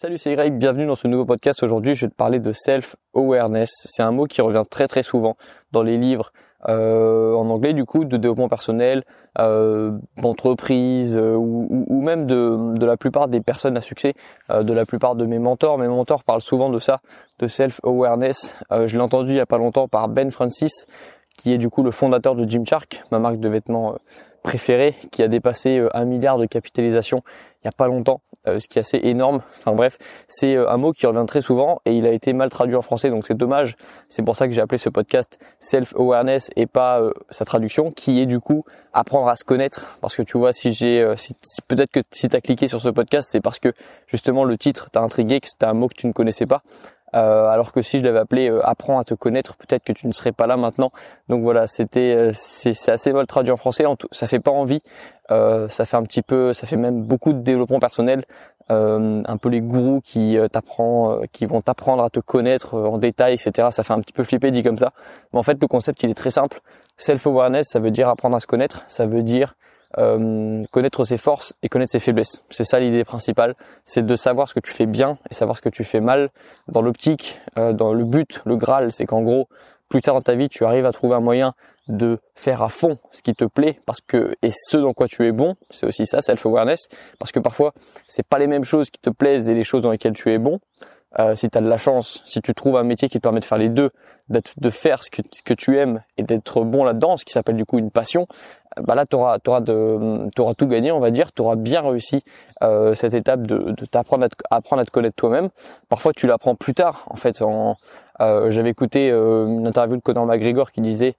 Salut, c'est Greg, bienvenue dans ce nouveau podcast. Aujourd'hui, je vais te parler de self-awareness. C'est un mot qui revient très très souvent dans les livres euh, en anglais du coup de développement personnel, euh, d'entreprise euh, ou, même de, la plupart des personnes à succès, euh, de la plupart de mes mentors. Mes mentors parlent souvent de ça, de self-awareness. je l'ai entendu il y a pas longtemps par Ben Francis, qui est du coup le fondateur de Gymshark, ma marque de vêtements préféré qui a dépassé un milliard de capitalisation il n'y a pas longtemps, euh, ce qui est assez énorme. Enfin bref, c'est euh, un mot qui revient très souvent et il a été mal traduit en français, donc c'est dommage. C'est pour ça que j'ai appelé ce podcast self-awareness et pas sa traduction, qui est du coup apprendre à se connaître. Parce que tu vois, si j'ai, peut-être que si t'as cliqué sur ce podcast, c'est parce que justement le titre t'a intrigué, que c'était un mot que tu ne connaissais pas. Euh, alors que si je l'avais appelé euh, apprends à te connaître, peut-être que tu ne serais pas là maintenant. Donc voilà, c'était euh, c'est assez mal traduit en français. ça fait pas envie. ça fait un petit peu, ça fait même beaucoup de développement personnel. un peu les gourous qui t'apprend, qui vont t'apprendre à te connaître en détail, etc. Ça fait un petit peu flipper dit comme ça. Mais en fait, le concept il est très simple. Self awareness, ça veut dire apprendre à se connaître. Ça veut dire euh, connaître ses forces et connaître ses faiblesses. C'est ça l'idée principale, c'est de savoir ce que tu fais bien et savoir ce que tu fais mal dans l'optique, euh, dans le but, le Graal, c'est qu'en gros, plus tard dans ta vie, tu arrives à trouver un moyen de faire à fond ce qui te plaît parce que et ce dans quoi tu es bon, c'est aussi ça self awareness parce que parfois c'est pas les mêmes choses qui te plaisent et les choses dans lesquelles tu es bon. Euh, si tu as de la chance, si tu trouves un métier qui te permet de faire les deux, de faire ce que, ce que tu aimes et d'être bon là-dedans, ce qui s'appelle du coup une passion, euh, bah là tu auras, auras, tout gagné, on va dire, tu auras bien réussi euh, cette étape de, de t'apprendre à, apprendre à te connaître toi-même. Parfois tu l'apprends plus tard, en fait. En, euh, J'avais écouté euh, une interview de Conor McGregor qui disait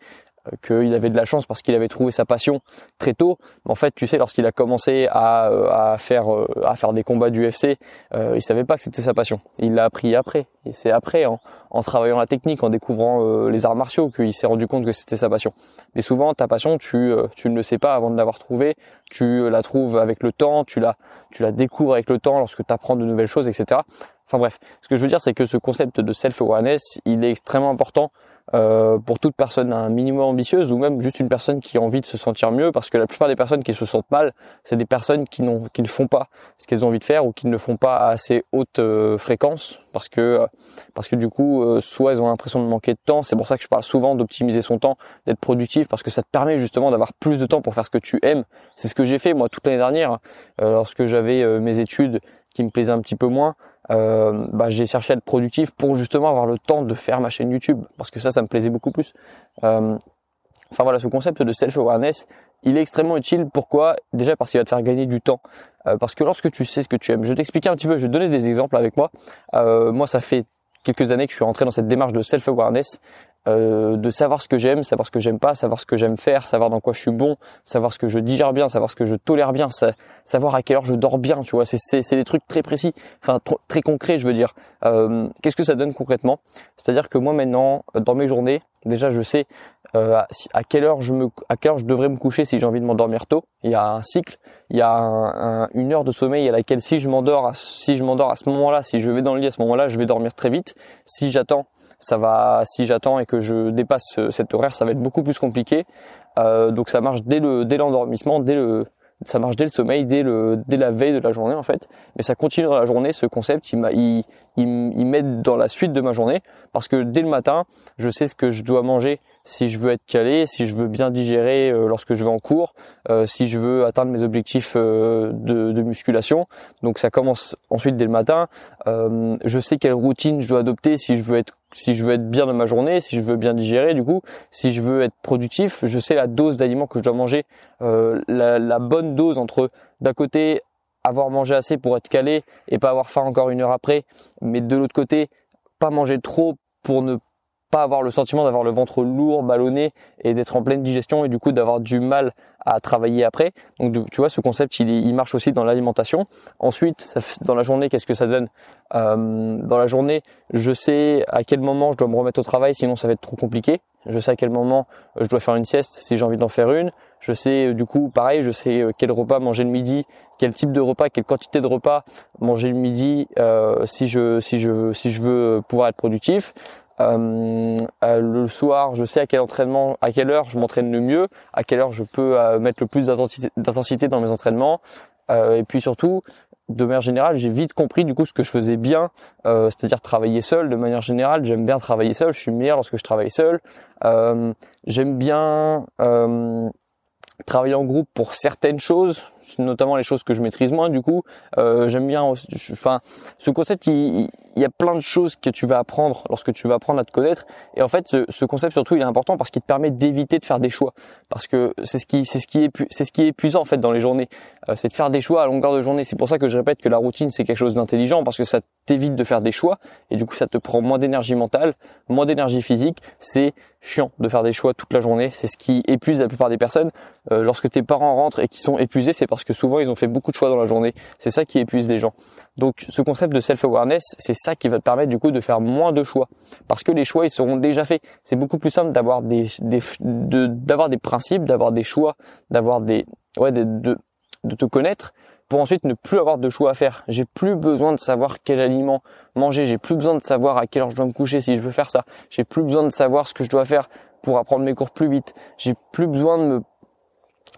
qu'il avait de la chance parce qu'il avait trouvé sa passion très tôt. En fait, tu sais, lorsqu'il a commencé à, euh, à faire euh, à faire des combats d'UFC, euh, il savait pas que c'était sa passion. Il l'a appris après. Et c'est après, en, en, travaillant la technique, en découvrant les arts martiaux, qu'il s'est rendu compte que c'était sa passion. Mais souvent, ta passion, tu tu ne le sais pas avant de l'avoir trouvée. Tu la trouves avec le temps. Tu la tu la découvres avec le temps lorsque tu apprends de nouvelles choses, etc. Enfin bref, ce que je veux dire, c'est que ce concept de self-awareness, il est extrêmement important euh, pour toute personne un minimum ambitieuse ou même juste une personne qui a envie de se sentir mieux parce que la plupart des personnes qui se sentent mal, c'est des personnes qui, n'ont, qui ne font pas ce qu'elles ont envie de faire ou qui ne le font pas à assez haute euh, fréquence parce que euh, parce que du coup soit elles ont l'impression de manquer de temps, c'est pour ça que je parle souvent d'optimiser son temps, d'être productif parce que ça te permet justement d'avoir plus de temps pour faire ce que tu aimes. C'est ce que j'ai fait moi toute l'année dernière lorsque j'avais mes études qui me plaisaient un petit peu moins euh, bah, j'ai cherché à être productif pour justement avoir le temps de faire ma chaîne YouTube parce que ça, ça me plaisait beaucoup plus. Euh, enfin voilà, ce concept de self-awareness, il est extrêmement utile. Pourquoi? Déjà parce qu'il va te faire gagner du temps. Euh, parce que lorsque tu sais ce que tu aimes, je vais t'expliquer un petit peu, je vais donner des exemples avec moi. Euh, moi, ça fait quelques années que je suis rentré dans cette démarche de self-awareness. Euh, de savoir ce que j'aime, savoir ce que j'aime pas, savoir ce que j'aime faire, savoir dans quoi je suis bon, savoir ce que je digère bien, savoir ce que je tolère bien, savoir à quelle heure je dors bien, tu vois, c'est des trucs très précis, enfin très concrets, je veux dire. Euh, Qu'est-ce que ça donne concrètement? C'est-à-dire que moi maintenant, dans mes journées, déjà je sais euh, à quelle heure je devrais me coucher si j'ai envie de m'endormir tôt. Il y a un cycle, il y a un, une heure de sommeil à laquelle si je m'endors, si je m'endors à ce moment-là, si je vais dans le lit à ce moment-là, je vais dormir très vite. Si j'attends ça va, si j'attends et que je dépasse cet horaire, ça va être beaucoup plus compliqué. Euh, donc ça marche dès le, dès l'endormissement, dès le, ça marche dès le sommeil, dès le, dès la veille de la journée en fait. Mais ça continue dans la journée. Ce concept, il, il, il, il m'aide dans la suite de ma journée parce que dès le matin, je sais ce que je dois manger si je veux être calé, si je veux bien digérer euh, lorsque je vais en cours, euh, si je veux atteindre mes objectifs euh, de, de, musculation. Donc ça commence ensuite dès le matin. je sais quelle routine je dois adopter si je veux être si je veux être bien dans ma journée, si je veux bien digérer, du coup, si je veux être productif, je sais la dose d'aliments que je dois manger, euh, la, la, bonne dose entre d'un côté avoir mangé assez pour être calé et pas avoir faim encore une heure après, mais de l'autre côté pas manger trop pour ne pas avoir le sentiment d'avoir le ventre lourd, ballonné et d'être en pleine digestion et du coup d'avoir du mal à travailler après. Donc tu vois, ce concept, il, il marche aussi dans l'alimentation. Ensuite, ça, dans la journée, qu'est-ce que ça donne? Euh, Dans la journée, je sais à quel moment je dois me remettre au travail, sinon ça va être trop compliqué. Je sais à quel moment je dois faire une sieste si j'ai envie d'en faire une. Je sais du coup, pareil, je sais euh, quel repas manger le midi, quel type de repas, quelle quantité de repas manger le midi euh, si je si je si je veux pouvoir être productif. Euh, euh, le soir, je sais à quel entraînement, à quelle heure je m'entraîne le mieux, à quelle heure je peux euh, mettre le plus d'intensité dans mes entraînements. et puis surtout, de manière générale, j'ai vite compris du coup ce que je faisais bien, c'est-à-dire travailler seul. De manière générale, j'aime bien travailler seul. Je suis meilleur lorsque je travaille seul. J'aime bien travailler en groupe pour certaines choses, notamment les choses que je maîtrise moins. Du coup, euh, j'aime bien. Enfin, ce concept, il, y a plein de choses que tu vas apprendre lorsque tu vas apprendre à te connaître. Et en fait, ce, ce concept surtout, il est important parce qu'il te permet d'éviter de faire des choix. Parce que c'est ce qui, c'est ce qui est, c'est ce qui est épuisant en fait dans les journées. Euh, c'est de faire des choix à longueur de journée. C'est pour ça que je répète que la routine c'est quelque chose d'intelligent parce que ça t'évite de faire des choix et du coup ça te prend moins d'énergie mentale, moins d'énergie physique. C'est chiant de faire des choix toute la journée. C'est ce qui épuise la plupart des personnes. Euh, lorsque tes parents rentrent et qu'ils sont épuisés, c'est parce que souvent ils ont fait beaucoup de choix dans la journée. C'est ça qui épuise les gens. Donc ce concept de self-awareness, c'est ça qui va te permettre du coup de faire moins de choix parce que les choix ils seront déjà faits. C'est beaucoup plus simple d'avoir des d'avoir des principes, d'avoir des choix, d'avoir des ouais de, de te connaître pour ensuite ne plus avoir de choix à faire. J'ai plus besoin de savoir quel aliment manger, j'ai plus besoin de savoir à quelle heure je dois me coucher si je veux faire ça. J'ai plus besoin de savoir ce que je dois faire pour apprendre mes cours plus vite. J'ai plus besoin de me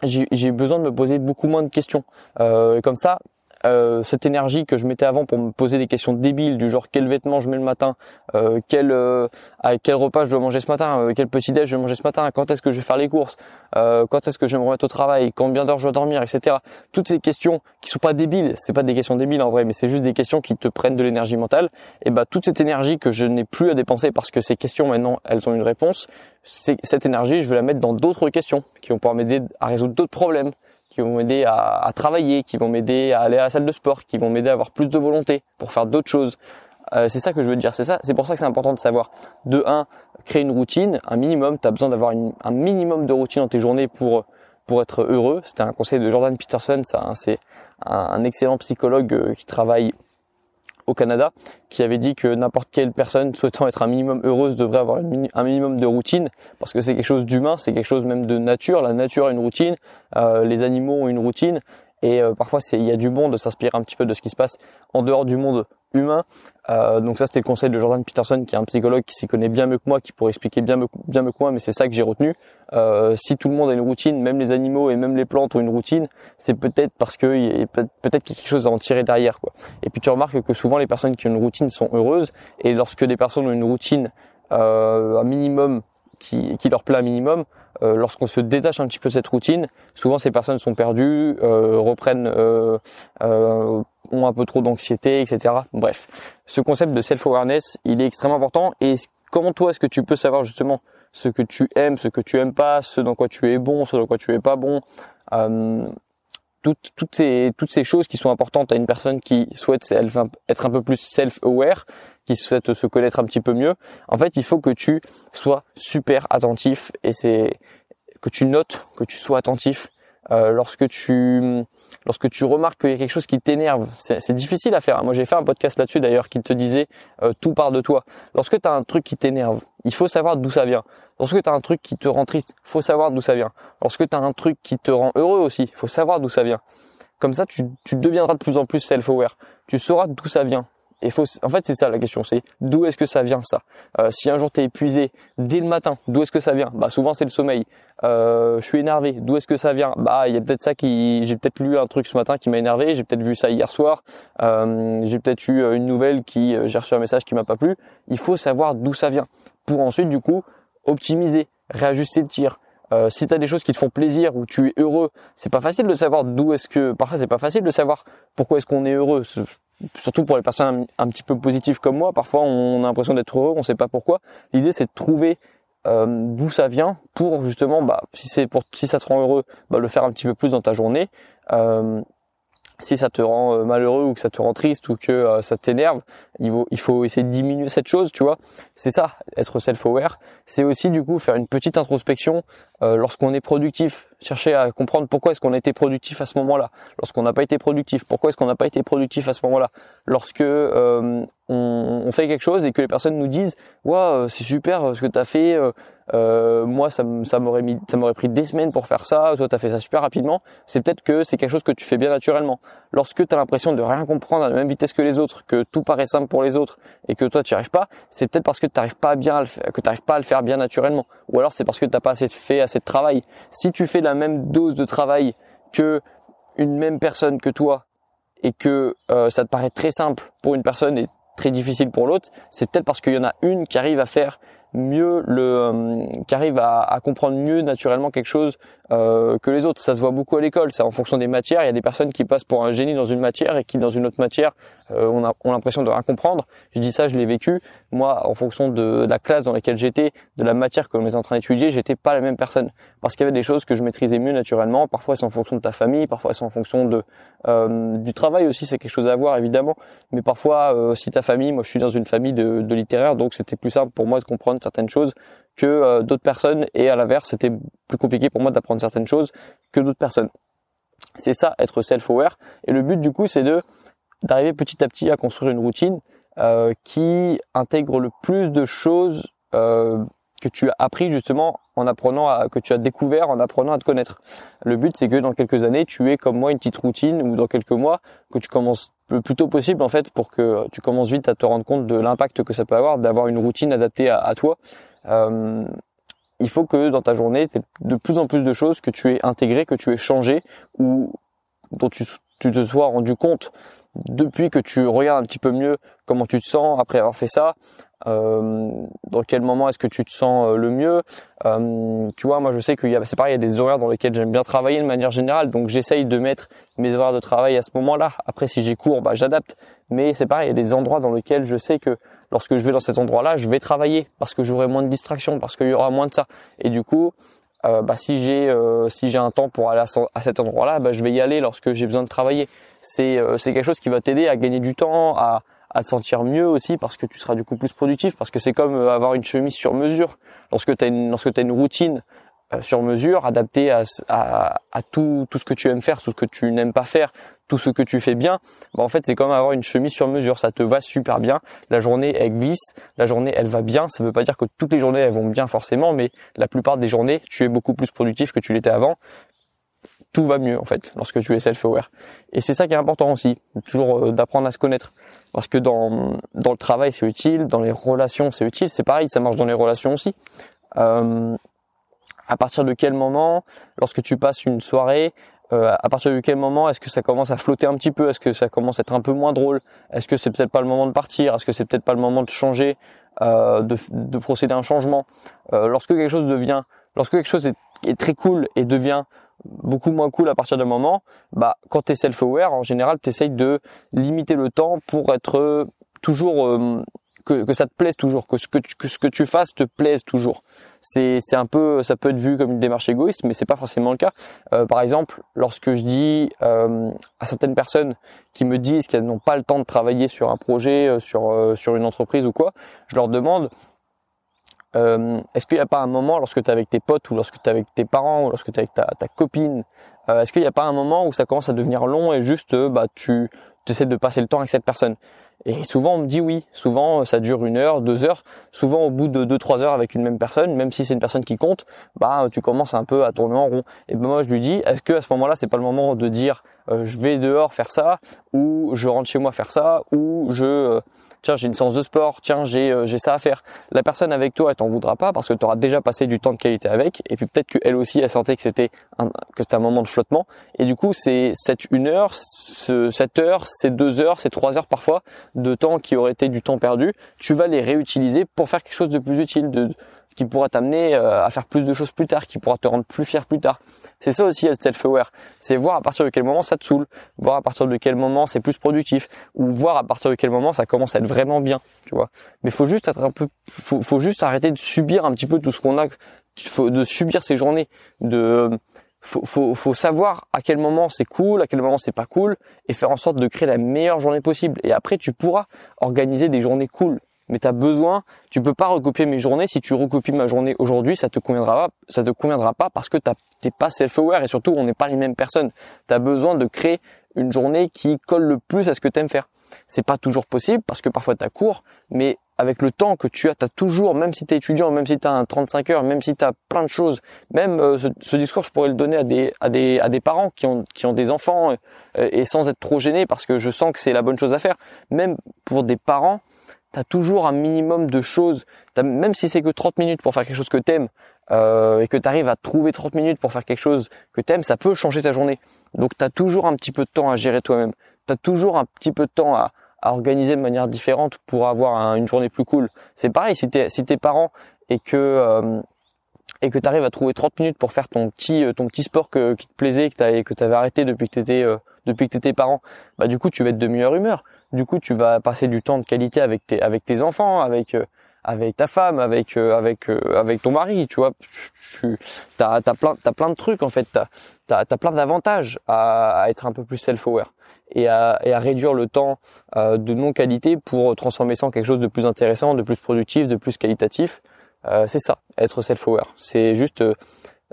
j'ai besoin de me poser beaucoup moins de questions. Euh, comme ça, euh, cette énergie que je mettais avant pour me poser des questions débiles du genre quel vêtement je mets le matin, euh, quel euh, à quel repas je dois manger ce matin, euh, quel petit déj je vais manger ce matin, quand est-ce que je vais faire les courses, euh, quand est-ce que je vais me remettre au travail, combien d'heures je dois dormir, etc. Toutes ces questions qui sont pas débiles, c'est pas des questions débiles en vrai, mais c'est juste des questions qui te prennent de l'énergie mentale. Et bah toute cette énergie que je n'ai plus à dépenser parce que ces questions maintenant elles ont une réponse, cette énergie je vais la mettre dans d'autres questions qui vont pouvoir m'aider à résoudre d'autres problèmes qui vont m'aider à, à, travailler, qui vont m'aider à aller à la salle de sport, qui vont m'aider à avoir plus de volonté pour faire d'autres choses. Euh, c'est ça que je veux dire, c'est ça, c'est pour ça que c'est important de savoir. De un, créer une routine, un minimum. Tu as besoin d'avoir un minimum de routine dans tes journées pour pour être heureux. C'était un conseil de Jordan Peterson, ça, hein, c'est un, un, excellent psychologue euh, qui travaille au Canada, qui avait dit que n'importe quelle personne souhaitant être un minimum heureuse devrait avoir un minimum de routine, parce que c'est quelque chose d'humain, c'est quelque chose même de nature. La nature a une routine, euh, les animaux ont une routine, et euh, parfois il y a du bon de s'inspirer un petit peu de ce qui se passe en dehors du monde humain. Euh, donc ça c'était le conseil de Jordan Peterson qui est un psychologue qui s'y connaît bien mieux que moi, qui pourrait expliquer bien mieux, bien mieux que moi, mais c'est ça que j'ai retenu. Euh, si tout le monde a une routine, même les animaux et même les plantes ont une routine, c'est peut-être parce que peut-être qu'il y a quelque chose à en tirer derrière quoi. Et puis tu remarques que souvent les personnes qui ont une routine sont heureuses et lorsque des personnes ont une routine euh, un minimum qui, qui leur plaît un minimum, euh, lorsqu'on se détache un petit peu de cette routine, souvent ces personnes sont perdues, euh, reprennent, euh, ont un peu trop d'anxiété, etc. Bref, ce concept de self-awareness, il est extrêmement important. Et comment toi, est-ce que tu peux savoir justement ce que tu aimes, ce que tu aimes pas, ce dans quoi tu es bon, ce dans quoi tu es pas bon toutes, toutes, ces, toutes ces choses qui sont importantes à une personne qui souhaite être un peu plus self-aware, qui souhaite se connaître un petit peu mieux. En fait, il faut que tu sois super attentif et c'est que tu notes, que tu sois attentif euh, lorsque tu lorsque tu remarques qu'il y a quelque chose qui t'énerve. C'est difficile à faire. Moi, j'ai fait un podcast là-dessus d'ailleurs qui te disait euh, tout part de toi. Lorsque tu as un truc qui t'énerve, il faut savoir d'où ça vient. Lorsque tu as un truc qui te rend triste, faut savoir d'où ça vient. Lorsque tu as un truc qui te rend heureux aussi, faut savoir d'où ça vient. Comme ça, tu deviendras de plus en plus self-aware. Tu sauras d'où ça vient. Faut, en fait, c'est ça la question, c'est d'où est-ce que ça vient ça? Euh, Si un jour t'es épuisé dès le matin, d'où est-ce que ça vient? Bah souvent c'est le sommeil. Euh, je suis énervé, d'où est-ce que ça vient? Bah il y a peut-être ça qui, j'ai peut-être lu un truc ce matin qui m'a énervé, j'ai peut-être vu ça hier soir, euh, j'ai peut-être eu une nouvelle qui, j'ai reçu un message qui m'a pas plu. Il faut savoir d'où ça vient pour ensuite du coup optimiser, réajuster le tir. Si tu as des choses qui te font plaisir ou tu es heureux, c'est pas facile de savoir d'où est-ce que parfois c'est pas facile de savoir pourquoi est-ce qu'on est heureux surtout pour les personnes un, petit peu positives comme moi, parfois on a l'impression d'être heureux, on ne sait pas pourquoi. L'idée c'est de trouver euh, d'où ça vient pour justement, bah, si c'est pour si ça te rend heureux, bah, le faire un petit peu plus dans ta journée. Euh, si ça te rend euh, malheureux ou que ça te rend triste ou que ça t'énerve, il faut, essayer de diminuer cette chose, tu vois. C'est ça, être self-aware. C'est aussi du coup faire une petite introspection euh, lorsqu'on est productif, chercher à comprendre pourquoi est-ce qu'on a été productif à ce moment-là, lorsqu'on n'a pas été productif, pourquoi est-ce qu'on n'a pas été productif à ce moment-là, lorsque on, on, fait quelque chose et que les personnes nous disent, waouh, c'est super ce que tu as fait, euh, moi ça m'aurait mis ça m'aurait pris des semaines pour faire ça toi tu as fait ça super rapidement c'est peut-être que c'est quelque chose que tu fais bien naturellement. Lorsque tu as l'impression de rien comprendre à la même vitesse que les autres que tout paraît simple pour les autres et que toi tu n'y arrives pas c'est peut-être parce que tu n'arrives pas bien à le faire, que tu n'arrives pas à le faire bien naturellement. Ou alors c'est parce que tu n'as pas assez fait assez de travail. Si tu fais la même dose de travail que une même personne que toi et que euh, ça te paraît très simple pour une personne et très difficile pour l'autre, c'est peut-être parce qu'il y en a une qui arrive à faire mieux le euh, qui arrive à, comprendre mieux naturellement quelque chose euh, que les autres. Ça se voit beaucoup à l'école. C'est en fonction des matières. Il y a des personnes qui passent pour un génie dans une matière et qui dans une autre matière euh, on a ont l'impression de rien comprendre. Je dis ça, je l'ai vécu. Moi, en fonction de, la classe dans laquelle j'étais, de la matière que l'on était en train d'étudier, j'étais pas la même personne parce qu'il y avait des choses que je maîtrisais mieux naturellement. Parfois, c'est en fonction de ta famille. Parfois, c'est en fonction de euh, du travail aussi. C'est quelque chose à voir évidemment. Mais parfois, euh, si ta famille, moi, je suis dans une famille de, de littéraires, donc c'était plus simple pour moi de comprendre certaines choses que euh, d'autres personnes et à l'inverse c'était plus compliqué pour moi d'apprendre certaines choses que d'autres personnes. C'est ça être self-aware et le but du coup c'est de d'arriver petit à petit à construire une routine euh, qui intègre le plus de choses euh, que tu as appris justement en apprenant à, que tu as découvert en apprenant à te connaître. Le but c'est que dans quelques années tu aies comme moi une petite routine ou dans quelques mois que tu commences le plus tôt possible en fait pour que tu commences vite à te rendre compte de l'impact que ça peut avoir d'avoir une routine adaptée à, toi euh, il faut que dans ta journée, tu aies de plus en plus de choses que tu aies intégrées, que tu aies changé ou dont tu, te sois rendu compte depuis que tu regardes un petit peu mieux comment tu te sens après avoir fait ça, dans quel moment est-ce que tu te sens euh, le mieux? Euh, tu vois, moi je sais qu'il y a, c'est pareil, il y a des horaires dans lesquels j'aime bien travailler de manière générale, donc j'essaye de mettre mes horaires de travail à ce moment-là. Après, si j'ai cours, bah, j'adapte. Mais c'est pareil, il y a des endroits dans lesquels je sais que lorsque je vais dans cet endroit-là, je vais travailler parce que j'aurai moins de distractions, parce qu'il y aura moins de ça. Et du coup, euh, bah, si j'ai euh, si j'ai un temps pour aller à, cet endroit-là, bah, je vais y aller lorsque j'ai besoin de travailler. C'est euh, c'est quelque chose qui va t'aider à gagner du temps, à à te sentir mieux aussi parce que tu seras du coup plus productif parce que c'est comme avoir une chemise sur mesure. Lorsque tu as une lorsque as une routine sur mesure, adaptée à, à, à, tout, tout ce que tu aimes faire, tout ce que tu n'aimes pas faire, tout ce que tu fais bien, bah en fait c'est comme avoir une chemise sur mesure, ça te va super bien. La journée elle glisse, la journée elle va bien. Ça veut pas dire que toutes les journées elles vont bien forcément, mais la plupart des journées tu es beaucoup plus productif que tu l'étais avant. Tout va mieux en fait lorsque tu es self-aware. Et c'est ça qui est important aussi, toujours euh, d'apprendre à se connaître. Parce que dans, dans le travail c'est utile, dans les relations c'est utile, c'est pareil, ça marche dans les relations aussi. Euh, à partir de quel moment, lorsque tu passes une soirée, euh, à partir de quel moment est-ce que ça commence à flotter un petit peu? Est-ce que ça commence à être un peu moins drôle? Est-ce que c'est peut-être pas le moment de partir? Est-ce que c'est peut-être pas le moment de changer, euh, de, de, procéder à un changement? Lorsque quelque chose devient, lorsque quelque chose est, très cool et devient beaucoup moins cool à partir d'un moment, bah quand tu es self-aware, en général, tu de limiter le temps pour être toujours euh, que, que, ça te plaise toujours, que ce que tu, que ce que tu fasses te plaise toujours. C'est un peu ça peut être vu comme une démarche égoïste, mais c'est pas forcément le cas. Euh, par exemple, lorsque je dis euh, à certaines personnes qui me disent qu'elles n'ont pas le temps de travailler sur un projet, euh, sur euh, sur une entreprise ou quoi, je leur demande euh, est-ce qu'il n'y a pas un moment lorsque tu es avec tes potes ou lorsque tu es avec tes parents ou lorsque tu es avec ta, copine, est-ce qu'il n'y a pas un moment où ça commence à devenir long et juste bah tu essaies de passer le temps avec cette personne? Et souvent on me dit oui. Souvent ça dure une heure, deux heures. Souvent au bout de deux, trois heures avec une même personne, même si c'est une personne qui compte, bah tu commences un peu à tourner en rond. Et ben moi je lui dis, est-ce que à ce moment-là c'est pas le moment de dire euh, je vais dehors faire ça ou je rentre chez moi faire ça ou je euh, tiens j'ai une séance de sport, tiens j'ai euh, ça à faire. La personne avec toi elle t'en voudra pas parce que tu auras déjà passé du temps de qualité avec. Et puis peut-être qu'elle aussi elle sentait que c'était un, que c'était un moment de flottement. Et du coup c'est cette une heure, ce, cette heure, ces deux heures, ces trois heures parfois de temps qui aurait été du temps perdu, tu vas les réutiliser pour faire quelque chose de plus utile, qui pourra t'amener euh, à faire plus de choses plus tard, qui pourra te rendre plus fier plus tard. C'est ça aussi être self-aware. C'est voir à partir de quel moment ça te saoule, voir à partir de quel moment c'est plus productif, ou voir à partir de quel moment ça commence à être vraiment bien, tu vois. Mais faut juste être un peu, faut, juste arrêter de subir un petit peu tout ce qu'on a, de subir ces journées, de, faut, faut savoir à quel moment c'est cool, à quel moment c'est pas cool, et faire en sorte de créer la meilleure journée possible. Et après, tu pourras organiser des journées cool mais tu as besoin, tu peux pas recopier mes journées. Si tu recopies ma journée aujourd'hui, ça te conviendra pas, ça te conviendra pas parce que t'es pas self-aware et surtout on n'est pas les mêmes personnes. Tu as besoin de créer une journée qui colle le plus à ce que tu faire. C'est pas toujours possible parce que parfois tu as cours, mais avec le temps que tu as, tu as toujours, même si tu es étudiant, même si tu as un 35 heures, même si tu as plein de choses, même euh, ce, discours, je pourrais le donner à des, à des, à des parents qui ont, qui ont des enfants euh, et sans être trop gênés parce que je sens que c'est la bonne chose à faire. Même pour des parents, tu as toujours un minimum de choses, même si c'est que 30 minutes pour faire quelque chose que t'aimes, euh, et que tu arrives à trouver 30 minutes pour faire quelque chose que t'aimes, ça peut changer ta journée. Donc tu as toujours un petit peu de temps à gérer toi-même. as toujours un petit peu de temps à, organiser de manière différente pour avoir une journée plus cool. C'est pareil si t'es si tes parents et que euh, et que tu arrives à trouver 30 minutes pour faire ton petit euh, ton petit sport que, qui te plaisait que tu que avais arrêté depuis que tu euh, depuis que t'étais parent, bah du coup tu vas être de meilleure humeur. Du coup, tu vas passer du temps de qualité avec tes avec tes enfants, avec avec ta femme, avec avec avec ton mari, tu vois. Tu as, as plein t'as plein de trucs en fait, t'as as, as, plein d'avantages à, à être un peu plus self-aware et à, et à réduire le temps euh, de non-qualité pour transformer ça en quelque chose de plus intéressant, de plus productif, de plus qualitatif. Euh, c'est ça, être self-aware. C'est juste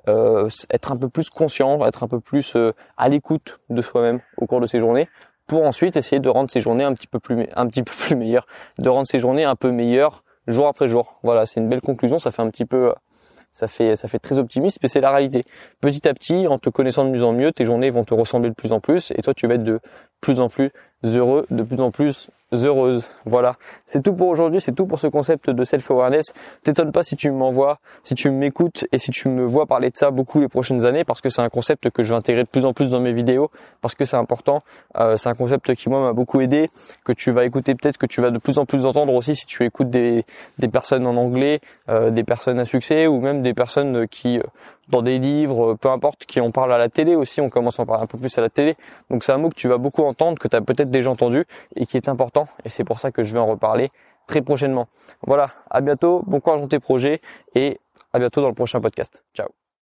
euh, être un peu plus conscient, être un peu plus à l'écoute de soi-même au cours de ses journées, pour ensuite essayer de rendre ses journées un petit peu plus, un petit peu plus meilleures, de rendre ses journées un peu meilleures jour après jour. Voilà, c'est une belle conclusion. Ça fait un petit peu ça fait ça fait très optimiste, mais c'est la réalité. Petit à petit, en te connaissant de mieux en mieux, tes journées vont te ressembler de plus en plus, et toi tu vas être de plus en plus heureux, de plus en plus heureuse. Voilà. C'est tout pour aujourd'hui, c'est tout pour ce concept de self-awareness. T'étonnes pas si tu m'envoies, si tu m'écoutes et si tu me vois parler de ça beaucoup les prochaines années parce que c'est un concept que je vais intégrer de plus en plus dans mes vidéos parce que c'est important. Euh, c'est un concept qui moi m'a beaucoup aidé, que tu vas écouter peut-être, que tu vas de plus en plus entendre aussi si tu écoutes des, des personnes en anglais, euh, des personnes à succès ou même des personnes qui, euh, dans des livres, peu importe, qui en parlent à la télé aussi, on commence à en parler un peu plus à la télé. Donc c'est un mot que tu vas beaucoup entendre, que tu as peut-être déjà entendu et qui est et c'est pour ça que je vais en reparler très prochainement. Voilà, à bientôt, bon courage dans tes projets et à bientôt dans le prochain podcast. Ciao